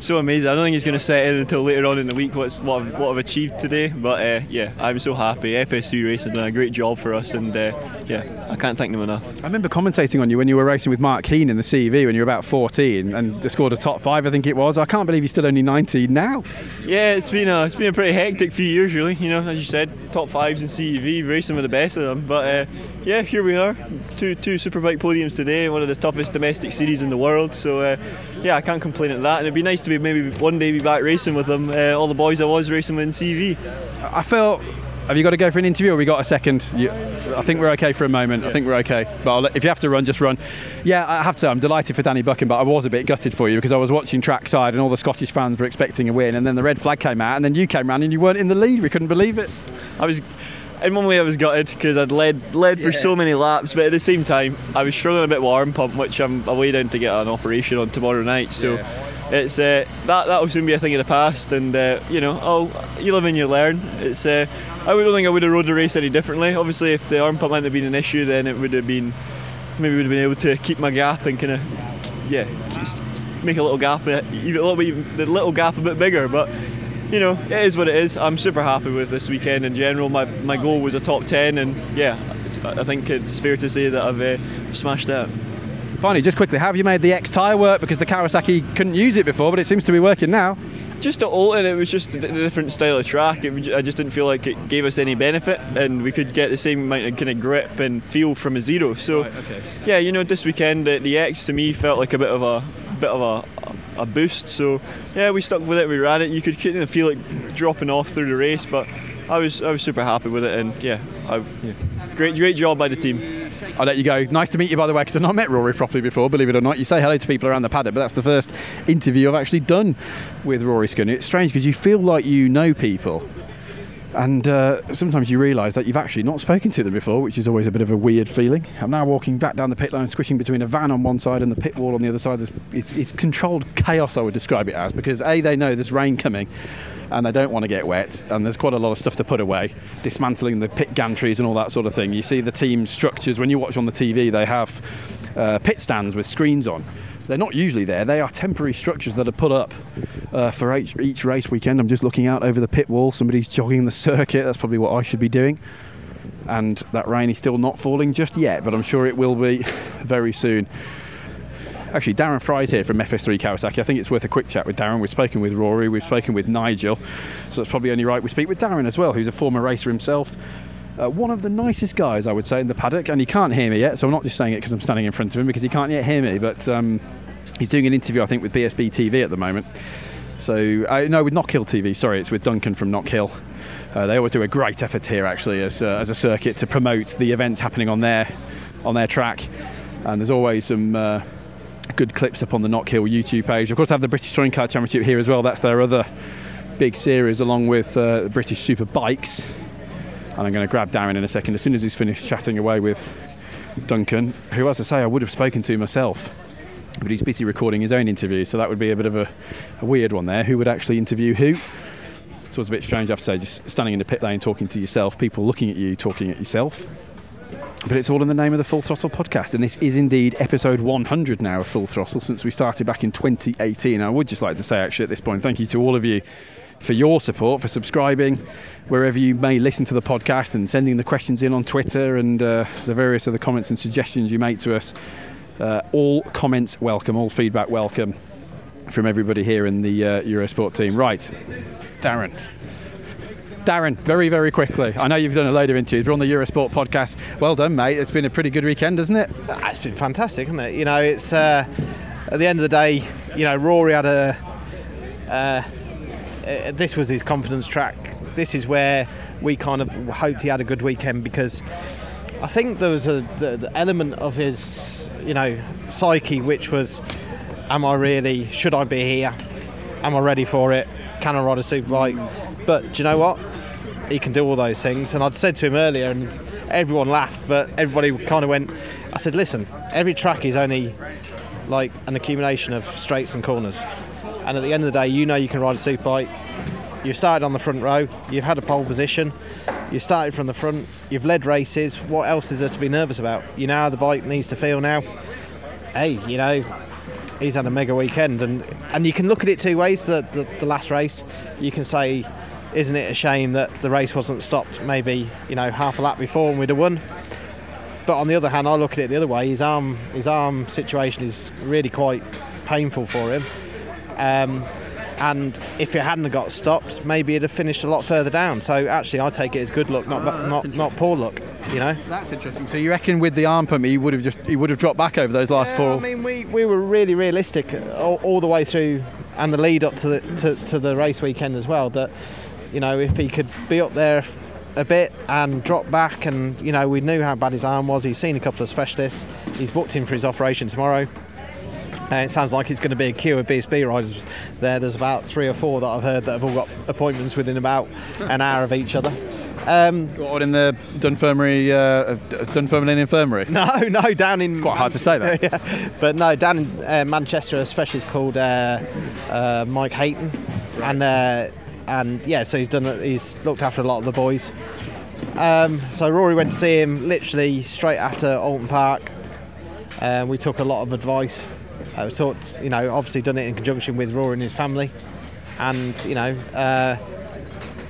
so amazing. I don't think it's going to set in until later on in the week what's, what, I've, what I've achieved today. But uh, yeah, I'm so happy. FS3 Racing done a great job for us, and uh, yeah, I can't thank them enough. I remember commentating on you when you were racing with Mark Keane in the CEV when you were about 14 and scored a top five, I think it was. I can't believe you're still only 19 now. Yeah, it's been a it's been a pretty hectic few years, really. You know, as you said, top fives in CEV, racing with the best of them. But uh, yeah, here we are, two two superbike podiums today, one of the toughest domestic series in the world. So uh, yeah, I can't complain at that. And it'd be nice to be maybe one day be back racing with them, uh, all the boys I was racing with in CEV. I felt. Have you got to go for an interview or we got a second? You, I think we're okay for a moment. I think we're okay. But let- if you have to run, just run. Yeah, I have to. I'm delighted for Danny Buchan, but I was a bit gutted for you because I was watching trackside and all the Scottish fans were expecting a win, and then the red flag came out, and then you came round and you weren't in the lead. We couldn't believe it. I was, in one way, I was gutted because I'd led led for so many laps, but at the same time, I was struggling a bit with arm pump, which I'm away down to get an operation on tomorrow night. So. It's uh, that that will soon be a thing of the past, and uh, you know, oh, you live and you learn. It's uh, I don't think I would have rode the race any differently. Obviously, if the arm pump hadn't been an issue, then it would have been maybe would have been able to keep my gap and kind of yeah, make a little gap, uh, a little bit, the little gap a bit bigger. But you know, it is what it is. I'm super happy with this weekend in general. My my goal was a top ten, and yeah, I think it's fair to say that I've uh, smashed that. Finally, just quickly, have you made the X tyre work? Because the Kawasaki couldn't use it before, but it seems to be working now. Just at Oulton, it was just a different style of track. It, I just didn't feel like it gave us any benefit, and we could get the same amount of kind of grip and feel from a zero. So, yeah, you know, this weekend the, the X to me felt like a bit of a bit of a, a boost. So, yeah, we stuck with it. We ran it. You could kind of feel it dropping off through the race, but I was I was super happy with it, and yeah, I, yeah. Great great job by the team. I'll let you go. Nice to meet you, by the way, because I've not met Rory properly before, believe it or not. You say hello to people around the paddock, but that's the first interview I've actually done with Rory Skinner. It's strange because you feel like you know people And uh, sometimes you realise that you've actually not spoken to them before, which is always a bit of a weird feeling. I'm now walking back down the pit line, squishing between a van on one side and the pit wall on the other side. It's, it's controlled chaos, I would describe it as, because A, they know there's rain coming and they don't want to get wet, and there's quite a lot of stuff to put away, dismantling the pit gantries and all that sort of thing. You see the team structures, when you watch on the TV, they have uh, pit stands with screens on. They're not usually there. They are temporary structures that are put up uh, for each, each race weekend. I'm just looking out over the pit wall. Somebody's jogging the circuit. That's probably what I should be doing. And that rain is still not falling just yet, but I'm sure it will be <laughs> very soon. Actually, Darren Fry's here from FS3 Kawasaki. I think it's worth a quick chat with Darren. We've spoken with Rory, we've spoken with Nigel, so it's probably only right we speak with Darren as well, who's a former racer himself. Uh, one of the nicest guys, I would say, in the paddock, and he can't hear me yet, so I'm not just saying it because I'm standing in front of him because he can't yet hear me. But um, he's doing an interview, I think, with BSB TV at the moment. So, uh, no, with Knockhill TV, sorry, it's with Duncan from Knockhill. Uh, they always do a great effort here, actually, as, uh, as a circuit to promote the events happening on their on their track. And there's always some uh, good clips up on the Knockhill YouTube page. Of course, I have the British Touring Car Championship here as well. That's their other big series, along with uh, the British Super Bikes and I'm going to grab Darren in a second as soon as he's finished chatting away with Duncan, who, as I say, I would have spoken to myself. But he's busy recording his own interview, so that would be a bit of a, a weird one there. Who would actually interview who? So it's a bit strange, I have to say, just standing in the pit lane talking to yourself, people looking at you talking at yourself. But it's all in the name of the Full Throttle podcast, and this is indeed episode 100 now of Full Throttle since we started back in 2018. I would just like to say, actually, at this point, thank you to all of you for your support, for subscribing wherever you may listen to the podcast and sending the questions in on Twitter and uh, the various other comments and suggestions you make to us. Uh, all comments welcome, all feedback welcome from everybody here in the uh, Eurosport team. Right, Darren. Darren, very, very quickly. I know you've done a load of interviews. We're on the Eurosport podcast. Well done, mate. It's been a pretty good weekend, hasn't it? It's been fantastic, hasn't it? You know, it's uh, at the end of the day, you know, Rory had a. Uh, uh, this was his confidence track. This is where we kind of hoped he had a good weekend because I think there was a the, the element of his, you know, psyche which was, am I really? Should I be here? Am I ready for it? Can I ride a superbike? But do you know what? He can do all those things. And I'd said to him earlier, and everyone laughed, but everybody kind of went. I said, listen, every track is only like an accumulation of straights and corners. And at the end of the day, you know you can ride a superbike. You've started on the front row. You've had a pole position. You started from the front. You've led races. What else is there to be nervous about? You know how the bike needs to feel now. Hey, you know, he's had a mega weekend, and and you can look at it two ways. The the, the last race, you can say, isn't it a shame that the race wasn't stopped maybe you know half a lap before and we'd have won. But on the other hand, I look at it the other way. His arm his arm situation is really quite painful for him. Um, and if it hadn't got stopped, maybe it'd have finished a lot further down. So actually, I take it as good luck, not Ah, not not poor luck. You know. That's interesting. So you reckon with the arm pump, he would have just he would have dropped back over those last Yeah, four? I mean, we, we were really realistic all, all the way through, and the lead up to the to, to the race weekend as well. That you know, if he could be up there a bit and drop back, and you know, we knew how bad his arm was. He's seen a couple of specialists. He's booked in for his operation tomorrow. Uh, it sounds like it's going to be a queue of BSB riders there. There's about three or four that I've heard that have all got appointments within about an hour of each other. Um, what in the Dunfermline, uh, Dunfermline Infirmary? <laughs> No, no, down in. It's quite hard to say that. <laughs> yeah. But no, down in uh, Manchester, a specialist called uh, uh, Mike Hayton, and uh, and yeah, so he's done. He's looked after a lot of the boys. Um, so Rory went to see him literally straight after Oulton Park. Uh, we took a lot of advice. Uh, we talked, you know, obviously done it in conjunction with Rory and his family, and you know, uh,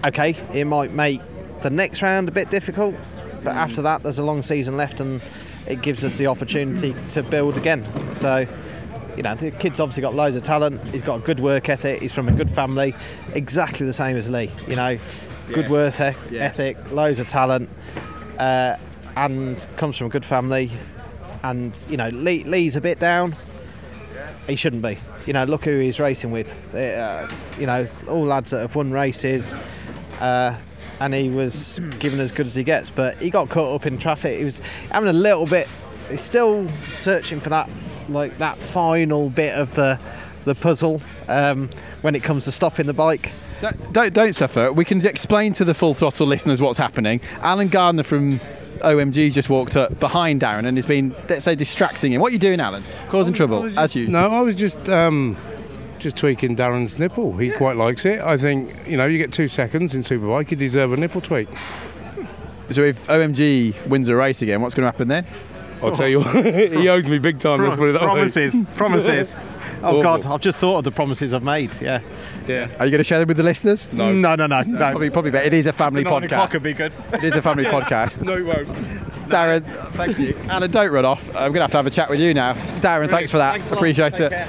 okay, it might make the next round a bit difficult, but after that, there's a long season left, and it gives us the opportunity to build again. So, you know, the kid's obviously got loads of talent. He's got a good work ethic. He's from a good family, exactly the same as Lee. You know, good Yeah. work e- Yeah. ethic, loads of talent, uh, and comes from a good family. And you know, Lee, Lee's a bit down. He shouldn't be. You know, look who he's racing with. Uh, you know, all lads that have won races. Uh, and he was given as good as he gets, but he got caught up in traffic. He was having a little bit. He's still searching for that, like that final bit of the the puzzle um, when it comes to stopping the bike. Don't, don't, don't suffer. We can explain to the full throttle listeners what's happening. Alan Gardner from OMG just walked up behind Darren and has been, let's say, distracting him. What are you doing, Alan? Causing trouble, as you. No, I was just um, just tweaking Darren's nipple. He quite likes it. I think you know you get two seconds in Superbike, you deserve a nipple tweak. So if OMG wins a race again, what's going to happen then? I'll tell you, what, <laughs> he owes me big time. Let's put it that way. promises, <laughs> promises. Oh Awful. God, I've just thought of the promises I've made. Yeah, yeah. Are you going to share them with the listeners? No. No, no, no, no. Probably, probably better. It is a family The nine o'clock podcast. would be good. It is a family <laughs> podcast. No, it won't. Darren, thank you. Anna, don't run off. I'm going to have to have a chat with you now. Darren, thanks for that. Thanks. Appreciate it. care.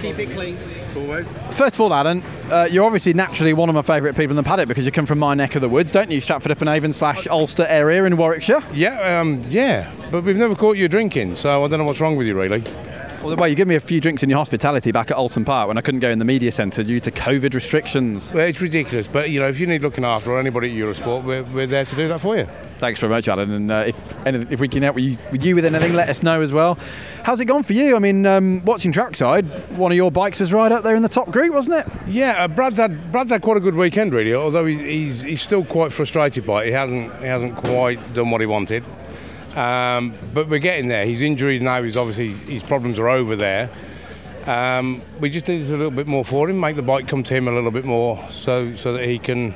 Keep it clean. Always. First of all, Alan, uh, you're obviously naturally one of my favourite people in the paddock because you come from my neck of the woods, don't you? Stratford upon Avon slash Alcester area in Warwickshire. Yeah, um, yeah, but we've never caught you drinking, so I don't know what's wrong with you, really. Well, well, you give me a few drinks in your hospitality back at Oulton Park when I couldn't go in the media centre due to COVID restrictions. Well, it's ridiculous, but you know, if you need looking after or anybody at Eurosport, we're, we're there to do that for you. Thanks very much, Alan. And uh, if any, if we can help you, with you with anything, let us know as well. How's it gone for you? I mean, um, watching trackside, one of your bikes was right up there in the top group, wasn't it? Yeah, uh, Brad's had Brad's had quite a good weekend, really. Although he, he's he's still quite frustrated by it. He hasn't he hasn't quite done what he wanted. Um, but we're getting there. His injuries now, his obviously his problems are over there. Um, we just need a little bit more for him, make the bike come to him a little bit more, so so that he can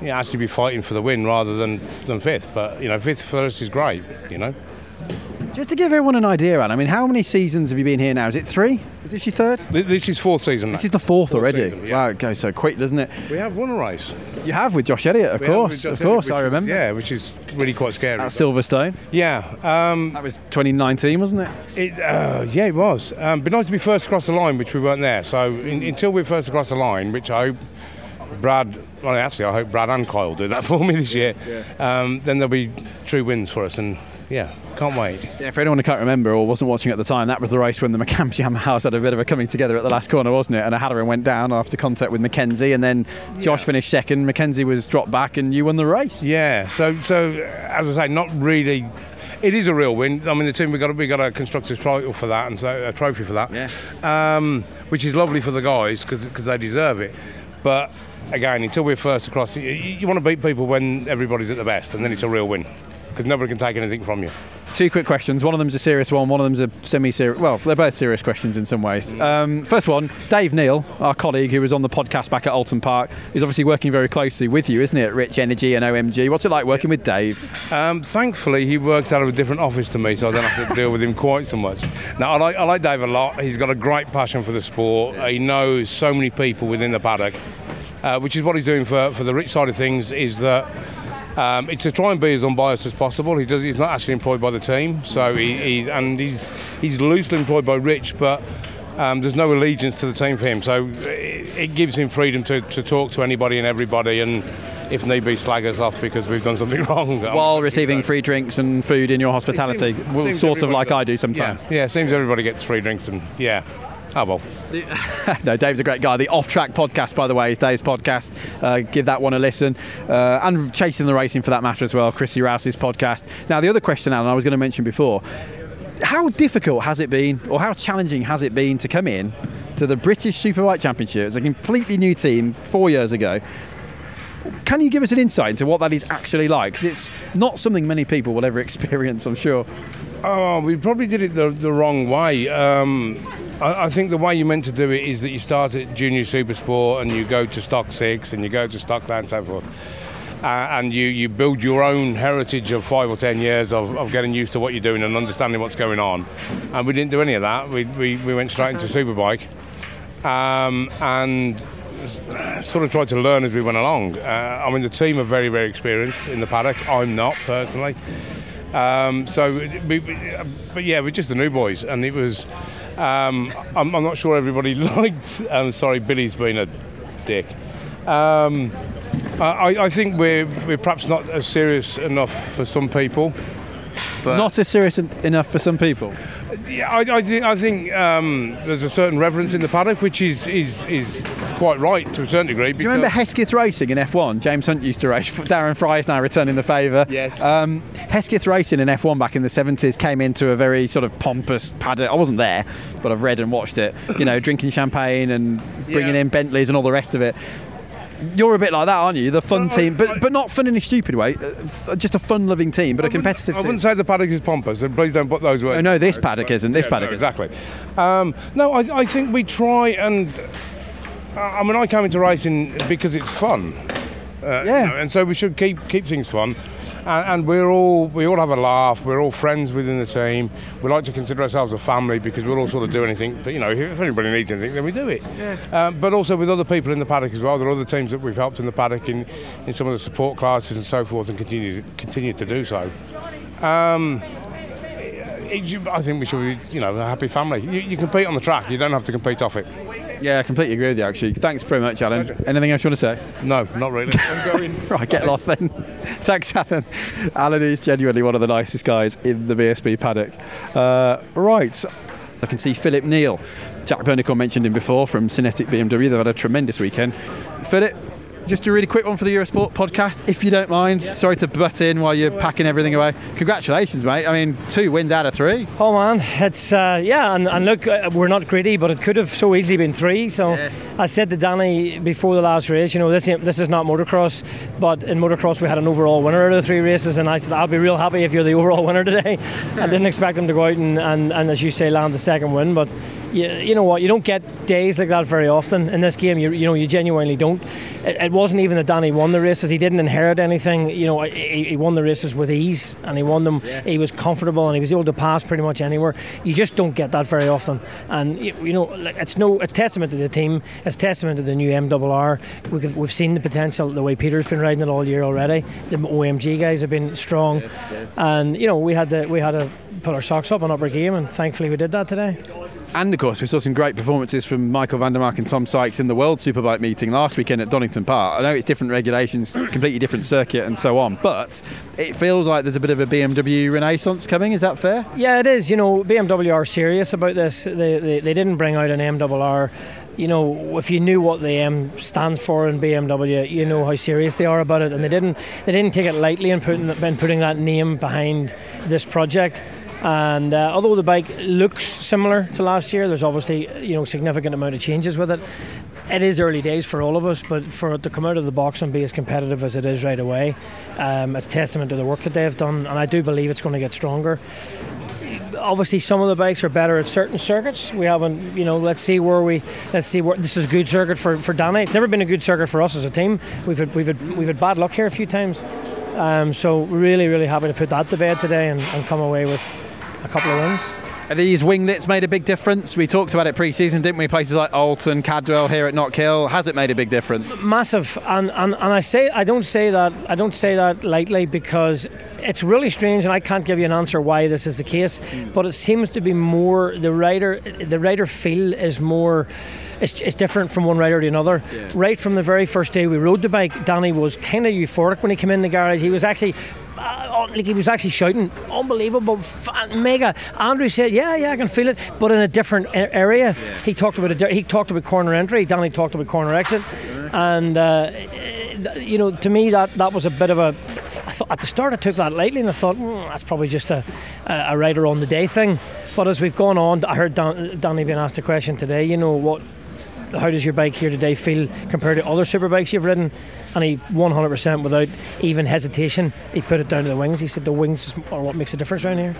yeah, actually be fighting for the win rather than than fifth. But you know, fifth for us is great. You know. Just to give everyone an idea, Alan, I mean, how many seasons have you been here now? Is it three? Is this your third? This is fourth season. This now. is the fourth, Fourth already. season, yeah. Wow, it goes so quick, doesn't it? We have won a race. You have with Josh Elliott, of We course, of Elliott, course, I is- remember. Yeah, which is really quite scary. At Silverstone. Yeah, um, that was 2019, wasn't it? It, uh, yeah, it was. Um, but nice to be first across the line, which we weren't there. So in, until we're first across the line, which I hope Brad, well, actually, I hope Brad and Kyle will do that <laughs> for me this year. Um, then there'll be true wins for us, and yeah, can't wait. Yeah, for anyone who can't remember or wasn't watching at the time, that was the race when the McAMS Yamahas had a bit of a coming together at the last corner, wasn't it? And O'Halloran went down after contact with Mackenzie, and then Josh finished second. Mackenzie was dropped back, and you won the race. Yeah. So, so as I say, not really. It is a real win. I mean, the team we got we got a constructors title for that, and so a trophy for that. Yeah. Um, which is lovely for the guys because they deserve it. But again, until we're first across, you, you want to beat people when everybody's at the best, and then it's a real win because nobody can take anything from you. Two quick questions. One of them's a serious one. One of them's a semi-serious. Well, they're both serious questions in some ways. Um, first one, Dave Neal, our colleague who was on the podcast back at Oulton Park, is obviously working very closely with you, isn't it? at Rich Energy and OMG. What's it like working with Dave? Um, thankfully, he works out of a different office to me, so I don't have to deal with him quite so much. Now, I like, I like Dave a lot. He's got a great passion for the sport. He knows so many people within the paddock, uh, which is what he's doing for, for the Rich side of things. Is that um, it's to try and be as unbiased as possible. He does. He's not actually employed by the team, so he, he's and he's he's loosely employed by Rich, but. Um, there's no allegiance to the team for him, so it, it gives him freedom to, to talk to anybody and everybody, and if need be, slag us off because we've done something <laughs> wrong. While receiving free drinks and food in your hospitality, seems- well, seems sort of like does. I do sometimes. Yeah, yeah, seems everybody gets free drinks, and yeah. Oh well. <laughs> no, Dave's a great guy. The Off Track podcast, by the way, is Dave's podcast. Uh, give that one a listen. Uh, and Chasing the Racing, for that matter, as well. Chrissy Rouse's podcast. Now, the other question, Alan, I was going to mention before. How difficult has it been, or how challenging has it been to come in to the British Superbike Championship? It's a completely new team four years ago. Can you give us an insight into what that is actually like? Because it's not something many people will ever <laughs> experience, I'm sure. Oh, we probably did it the, the wrong way. Um, I, I think the way you're meant to do it is that you start at junior super sport and you go to stock six and you go to stock that and so forth. Uh, and you, you build your own heritage of five or ten years of, of getting used to what you're doing and understanding what's going on. And we didn't do any of that. We, we, we went straight into Superbike um, and sort of tried to learn as we went along. Uh, I mean, the team are very, very experienced in the paddock. I'm not personally. Um, so, we, we, but yeah, we're just the new boys, and it was. Um, I'm, I'm not sure everybody <laughs> liked. Um, sorry, Billy's been a dick. Um, I, I think we're we're perhaps not as serious enough for some people. But Not as serious en- enough for some people. yeah, I, I, thi- I think um, there's a certain reverence in the paddock, which is is, is quite right to a certain degree. Do you remember Hesketh Racing in F1? James Hunt used to race. Darren Fry is now returning the favour. Yes. Um, Hesketh Racing in F1 back in the 70s came into a very sort of pompous paddock. I wasn't there, but I've read and watched it. You know, <coughs> drinking champagne and bringing Yeah. in Bentleys and all the rest of it. You're a bit like that, aren't you? The fun team, but but not fun in a stupid way. Uh, Just a fun-loving team, but a competitive team. I team. wouldn't say the paddock is pompous, and please don't put those words. Oh, no, this paddock isn't. This Yeah, paddock no, exactly. Um, no, I, I think we try and. I I mean, I came into racing because it's fun. Uh, yeah. and so we should keep keep things fun. And, and we're all we all have a laugh. We're all friends within the team. We like to consider ourselves a family because we'll all sort of do anything. That, you know, if anybody needs anything, then we do it. Yeah. Um, but also with other people in the paddock as well. There are other teams that we've helped in the paddock in, in some of the support classes and so forth, and continue continue to do so. Um, it- I think we should be, you know, a happy family. You, you compete on the track. You don't have to compete off it. Yeah, I completely agree with you. Actually, thanks very much, Alan. Anything else you want to say? No, not really. <laughs> I'm going. right, get lost then. <laughs> Thanks, Alan. Alan is genuinely one of the nicest guys in the BSB paddock. Uh, right, I can see Philip Neal. Jack Burnicle mentioned him before from Synetiq BMW. They've had a tremendous weekend. Philip, just a really quick one for the Eurosport podcast, if you don't mind. Sorry to butt in while you're packing everything away. Congratulations, mate. I mean, two wins out of three. Oh man, it's uh, yeah, and, and look, uh, we're not greedy, but it could have so easily been three. So I said to Danny before the last race, you know, this this is not motocross, but in motocross we had an overall winner out of the three races, and I said I'll be real happy if you're the overall <laughs> winner today. I didn't expect him to go out and, and, and as you say, land the second win, but. You, you know what? You don't get days like that very often in this game. You, you know, you genuinely don't. It, it wasn't even that Danny won the races. He didn't inherit anything. You know, he, he won the races with ease, and he won them. He was comfortable, and he was able to pass pretty much anywhere. You just don't get that very often. And you, you know, like, it's no, it's testament to the team. It's testament to the new MRR. We could, we've seen the potential. The way Peter's been riding it all year already. The OMG guys have been strong, and you know, we had to we had to put our socks up and up our game, and thankfully we did that today. And of course, we saw some great performances from Michael van der Mark and Tom Sykes in the World Superbike meeting last weekend at Donington Park. I know it's different regulations, <clears throat> completely different circuit, and so on, but it feels like there's a bit of a BMW renaissance coming. Is that fair? Yeah, it is. You know, BMW are serious about this. They, they, they didn't bring out an MRR. You know, if you knew what the M stands for in BMW, you know how serious they are about it, and they didn't they didn't take it lightly in putting in putting that name behind this project. And uh, although the bike looks similar to last year, there's obviously you know significant amount of changes with it. It is early days for all of us, but for it to come out of the box and be as competitive as it is right away, um, it's testament to the work that they've done, and I do believe it's going to get stronger obviously some of the bikes are better at certain circuits. We haven't, you know, let's see where we, let's see where this is a good circuit for for Danny. It's never been a good circuit for us as a team. We've had we've had we've had bad luck here a few times. Um, so really really happy to put that to bed today and, and come away with a couple of wins. Are these winglets made a big difference? We talked about it pre-season, didn't we? Places like Oulton, Cadwell here at Knockhill. Has it made a big difference? massive and, and and I say I don't say that I don't say that lightly because it's really strange and I can't give you an answer why this is the case but it seems to be more the rider the rider feel is more it's, it's different from one rider to another. Right from the very first day we rode the bike, Danny was kind of euphoric when he came in the garage. He was actually uh, like he was actually shouting, unbelievable, fan, mega. Andrew said, "Yeah, yeah, I can feel it," but in a different area. He talked about a, di- he talked about corner entry. Danny talked about corner exit, and uh, you know, to me that that was a bit of a. I thought at the start I took that lightly, and I thought "Hmm, that's probably just a, a a rider on the day thing. But as we've gone on, I heard Dan, Danny being asked a question today. You know what? How does your bike here today feel compared to other super bikes you've ridden? And he 100% without even hesitation, he put it down to the wings. He said the wings are what makes a difference around here.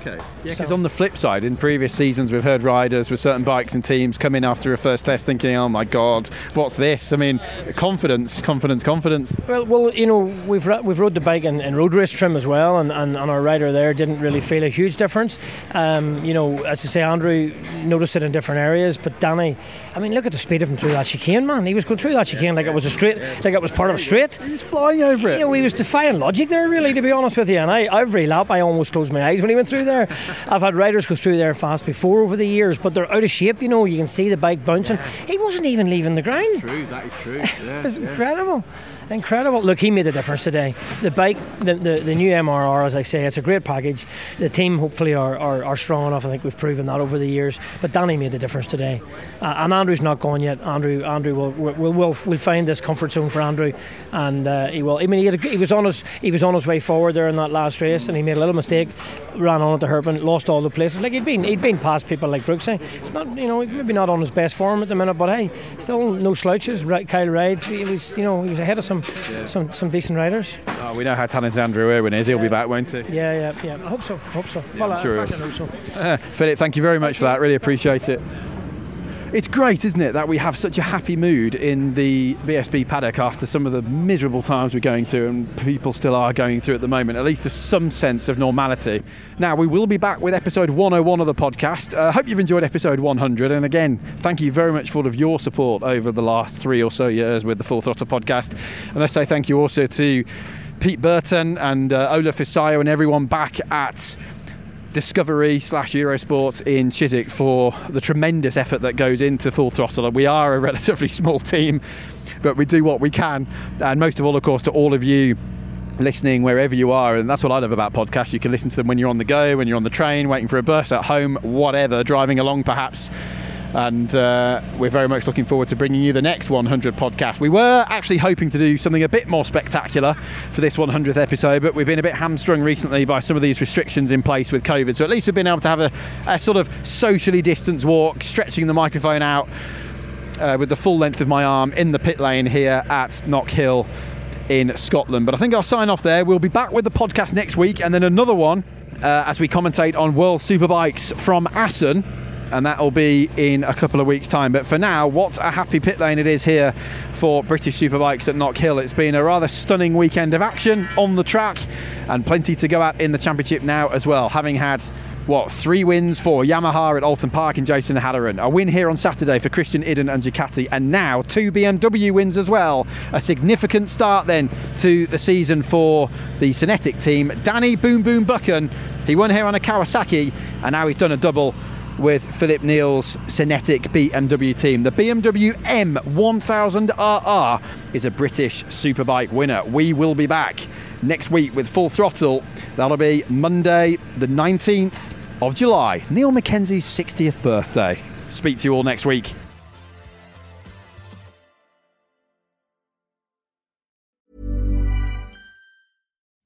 okay. Yeah, because on the flip side, in previous seasons, we've heard riders with certain bikes and teams come in after a first test thinking, "Oh my God, what's this?" I mean, confidence, confidence, confidence. Well, well, you know, we've ri- we've rode the bike in, in road race trim as well, and, and, and our rider there didn't really feel a huge difference. Um, you know, as I say, Andrew noticed it in different areas, but Danny, I mean, look at the speed of him through that chicane, man. He was going through that chicane like it was a straight, like it was part of a straight. He was flying over it. You know, he was defying logic there, really, to be honest with you. And I, every lap, I almost closed my eyes when he went through there. <laughs> I've had riders go through there fast before over the years, but they're out of shape. You know, you can see the bike bouncing. He wasn't even leaving the ground. That's True, that is true. <laughs> It's incredible. Incredible. Look, he made a difference today. The bike, the, the, the new MRR, as I say, it's a great package. The team hopefully are, are, are strong enough. I think we've proven that over the years. But Danny made the difference today. Uh, and Andrew's not gone yet. Andrew Andrew will will will will find this comfort zone for Andrew, and uh, he will. I mean, he, a, he, was on his he was on his way forward there in that last race, and he made a little mistake, ran on at the hairpin, lost all the places. Like he'd been he'd been past people like Brooksy. It's not you know maybe not on his best form at the minute, but hey, still no slouches. Kyle Ryde, he was you know he was ahead of some yeah. some some decent riders. Oh, we know how talented Andrew Irwin is. He'll yeah. be back, won't he? Yeah, yeah, yeah. I hope so. I hope so. Yeah, well, I'm sure. I know so. <laughs> Philip, thank you very much for that. Really appreciate it. It's great, isn't it, that we have such a happy mood in the BSB paddock after some of the miserable times we're going through and people still are going through at the moment. At least there's some sense of normality. Now, we will be back with episode 101 of the podcast. I uh, hope you've enjoyed episode 100. And again, thank you very much for all of your support over the last three or so years with the Full Throttle podcast. And I say thank you also to Pete Burton and uh, Olaf Isayo and everyone back at Discovery slash Eurosport in Chiswick for the tremendous effort that goes into Full Throttle. We are a relatively <laughs> small team, but we do what we can. And most of all, of course, to all of you listening wherever you are and that's what I love about podcasts you can listen to them when you're on the go when you're on the train waiting for a bus at home whatever driving along perhaps and uh, we're very much looking forward to bringing you the next 100 podcast. We were actually hoping to do something a bit more spectacular for this 100th episode, but we've been a bit hamstrung recently by some of these restrictions in place with COVID. So at least we've been able to have a, a sort of socially distanced walk, stretching the microphone out uh, with the full length of my arm in the pit lane here at Knockhill in Scotland. But I think I'll sign off there. We'll be back with the podcast next week and then another one uh, as we commentate on World Superbikes from Assen and that will be in a couple of weeks' time. But for now, what a happy pit lane it is here for British Superbikes at Knockhill. It's been a rather stunning weekend of action on the track and plenty to go at in the championship now as well, having had what three wins for Yamaha at Oulton Park and Jason Halloran. A win here on Saturday for Christian Iddon and Ducati, and now two BMW wins as well. A significant start then to the season for the Synetiq team. Danny Boom Boom Buchan, he won here on a Kawasaki, and now he's done a double with Philip Neal's Synetiq BMW team. The BMW M1000RR is a British superbike winner. We will be back next week with Full Throttle. That'll be Monday, the 19th of July, Niall Mackenzie's 60th birthday. Speak to you all next week.